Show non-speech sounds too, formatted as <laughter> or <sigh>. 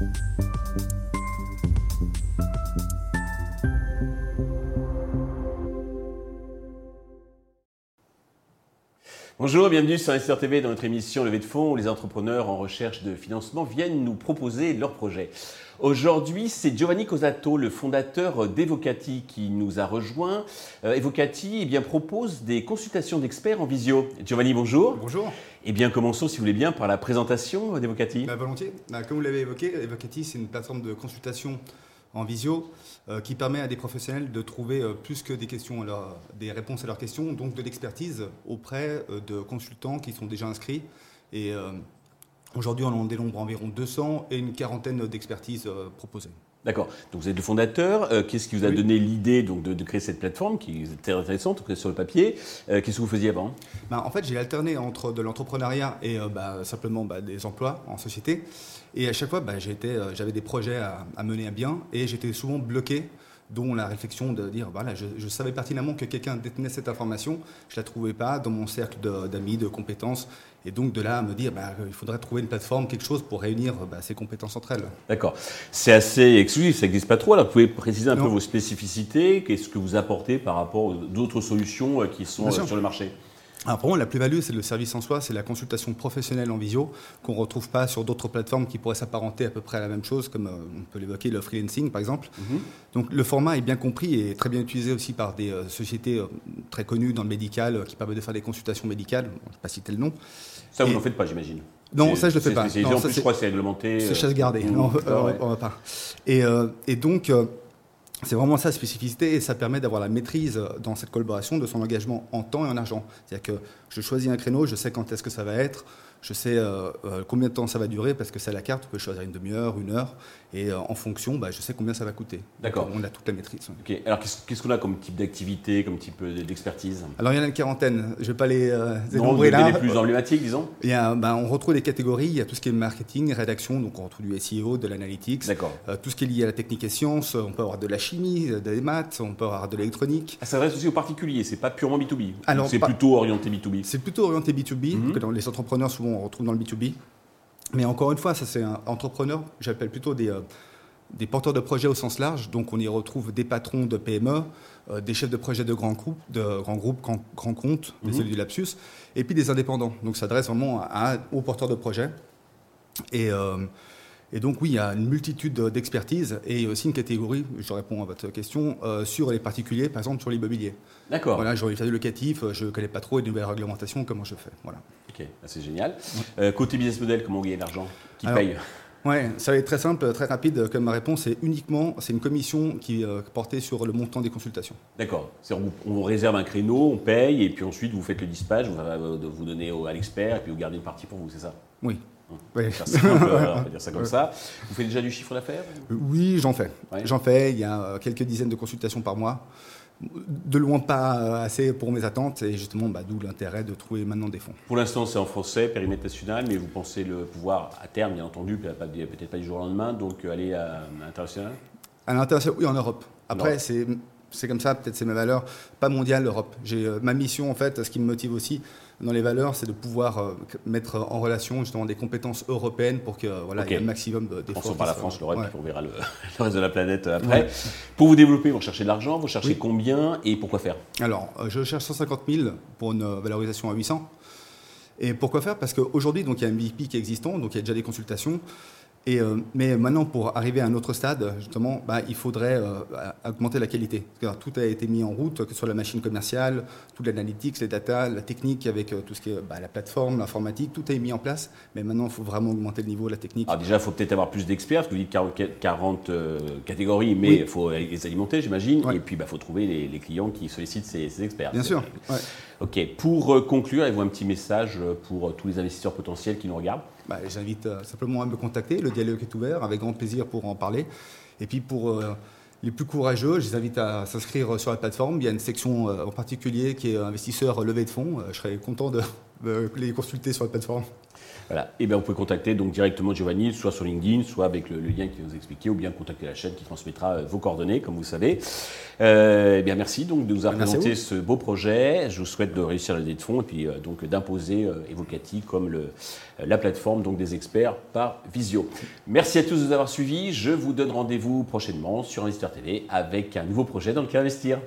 you Bonjour, bienvenue sur Investir TV dans notre émission Levée de fonds où les entrepreneurs en recherche de financement viennent nous proposer leurs projets. Aujourd'hui, c'est Giovanni Cosato, le fondateur d'Evocati, qui nous a rejoint. Euh, Evocati eh bien, propose des consultations d'experts en visio. Giovanni, bonjour. Bonjour. Eh bien, commençons, si vous voulez bien, par la présentation d'Evocati. Bah, volontiers. Bah, comme vous l'avez évoqué, Evocati, c'est une plateforme de consultation en visio euh, qui permet à des professionnels de trouver euh, plus que des, questions des réponses à leurs questions, donc de l'expertise auprès euh, de consultants qui sont déjà inscrits. Et aujourd'hui, on en dénombre environ 200 et une quarantaine d'expertises proposées. D'accord. Donc vous êtes le fondateur. Qu'est-ce qui vous a donné l'idée donc de, créer cette plateforme qui est très intéressante sur le papier? Qu'est-ce que vous faisiez avant? Bah, En fait, j'ai alterné entre de l'entrepreneuriat et bah, simplement bah, des emplois en société. Et à chaque fois, bah, euh, j'avais des projets à, mener à bien et j'étais souvent bloqué, dont la réflexion de dire voilà, je, savais pertinemment que quelqu'un détenait cette information, je ne la trouvais pas dans mon cercle d'amis, de, compétences. Et donc de là à me dire, bah, il faudrait trouver une plateforme, quelque chose pour réunir bah, ces compétences entre elles. D'accord. C'est assez exclusif, ça n'existe pas trop. Alors vous pouvez préciser un peu vos spécificités, qu'est-ce que vous apportez par rapport aux autres solutions euh, qui sont euh, sur le marché? Alors pour moi, la plus-value, c'est le service en soi, c'est la consultation professionnelle en visio qu'on ne retrouve pas sur d'autres plateformes qui pourraient s'apparenter à peu près à la même chose, comme euh, on peut l'évoquer, le freelancing par exemple. Mhm. Donc le format est bien compris et très bien utilisé aussi par des euh, sociétés euh, très connues dans le médical qui permettent de faire des consultations médicales. je ne vais pas citer le nom. Ça, vous n'en faites pas, j'imagine non, ça je le fais pas. Non, en plus, je crois c'est réglementé. C'est chasse gardée. Mmh. Non, on, va pas. Et, et donc, c'est vraiment sa spécificité et ça permet d'avoir la maîtrise dans cette collaboration de son engagement en temps et en argent. C'est-à-dire que je choisis un créneau, je sais quand est-ce que ça va être, je sais euh, euh, combien de temps ça va durer parce que c'est à la carte, on peut choisir une demi-heure, une heure, et euh, en fonction, bah, je sais combien ça va coûter. D'accord. On a toute la maîtrise. Ok. Alors qu'est-ce qu'on a comme type d'activité, comme type d'expertise? Alors il y en a une quarantaine. Je ne vais pas les dénombrer là. Les plus emblématiques, disons. Il y a, bah, on retrouve des catégories. Il y a tout ce qui est marketing, rédaction, donc on retrouve du SEO, de l'analytics. D'accord. tout ce qui est lié à la technique et sciences. On peut avoir de la chimie, des maths, on peut avoir de l'électronique. Ah, ça s'adresse aussi aux particuliers. C'est pas purement B2B. Alors c'est plutôt orienté B2B. C'est plutôt orienté B2B. Mhm. Que dans les entrepreneurs souvent on retrouve dans le B2B. Mais encore une fois, ça c'est un entrepreneur, j'appelle plutôt des, euh, des porteurs de projets au sens large. Donc on y retrouve des patrons de PME, euh, des chefs de projet de grands groupes, de grands groupes, grands, comptes, des mhm. du lapsus, et puis des indépendants. Donc ça s'adresse vraiment à, aux porteurs de projets. Et, euh, et, donc oui, il y a une multitude d'expertises et aussi une catégorie, je réponds à votre question, sur les particuliers, par exemple sur l'immobilier. D'accord. Voilà, j'ai fait locatif, je ne connais pas trop les nouvelles réglementations, comment je fais. Voilà. Ok, c'est génial. Euh, côté business model, comment gagner l'argent Qui paye? Ouais, ça va être très simple, très rapide. Comme ma réponse, c'est uniquement, c'est une commission qui est euh, portée sur le montant des consultations. D'accord. On, on réserve un créneau, on paye, et puis ensuite vous faites le dispatch, vous, vous donnez à l'expert, et puis vous gardez une partie pour vous, c'est ça? Oui. Oui. on va dire ça comme ça. Vous faites déjà du chiffre d'affaires Oui, j'en fais. J'en fais. Il y a euh, quelques dizaines de consultations par mois de loin pas assez pour mes attentes et justement bah, d'où l'intérêt de trouver maintenant des fonds. Pour l'instant c'est en français, périmètre national, mais vous pensez le pouvoir à terme bien entendu, peut-être pas du jour au lendemain, donc euh, aller à, l'international? À l'international, oui en Europe. Après c'est c'est comme ça, peut-être c'est ma valeur, pas mondiale, l'Europe. J'ai euh, ma mission en fait, ce qui me motive aussi, dans les valeurs, c'est de pouvoir euh, mettre en relation justement des compétences européennes pour que voilà, y ait un maximum d'efforts. Commençons par la France, l'Europe, puis on verra <laughs> le, reste de la planète euh, après. Pour vous développer, vous cherchez de l'argent, vous cherchez combien et pourquoi faire? Alors, euh, je cherche 150 000 pour une valorisation à 800. Et pourquoi faire? Parce qu'aujourd'hui, il y a un MVP qui est existant, donc il y a déjà des consultations. Euh, mais maintenant, pour arriver à un autre stade, justement, bah, il faudrait euh, augmenter la qualité. tout a été mis en route, que ce soit la machine commerciale, toute l'analytics, les data, la technique avec euh, tout ce qui est bah, la plateforme, l'informatique, tout est mis en place. Mais maintenant, il faut vraiment augmenter le niveau de la technique. Alors déjà, il faut peut-être avoir plus d'experts, parce que vous dites 40, catégories, mais il faut les alimenter, j'imagine. Et puis, il bah, faut trouver les, clients qui sollicitent ces, experts. Bien sûr. Ok. Pour conclure, avez-vous un petit message pour tous les investisseurs potentiels qui nous regardent bah, j'invite euh, simplement à me contacter. Le dialogue est ouvert, avec grand plaisir pour en parler. Et puis pour euh, les plus courageux, je les invite à s'inscrire sur la plateforme. Il y a une section euh, en particulier qui est investisseur levée de fonds. Je serais content de, les consulter sur la plateforme. Voilà. Et eh bien, vous pouvez contacter donc directement Giovanni, soit sur LinkedIn, soit avec le, lien qui nous expliqué, ou bien contacter la chaîne qui transmettra euh, vos coordonnées, comme vous savez. Euh, eh bien, merci donc de nous avoir présenté ce beau projet. Je vous souhaite de réussir la de fonds et puis euh, donc d'imposer euh, Evocati comme le, la plateforme donc des experts par Visio. Merci à tous de nous avoir suivis. Je vous donne rendez-vous prochainement sur Investir TV avec un nouveau projet dans lequel investir.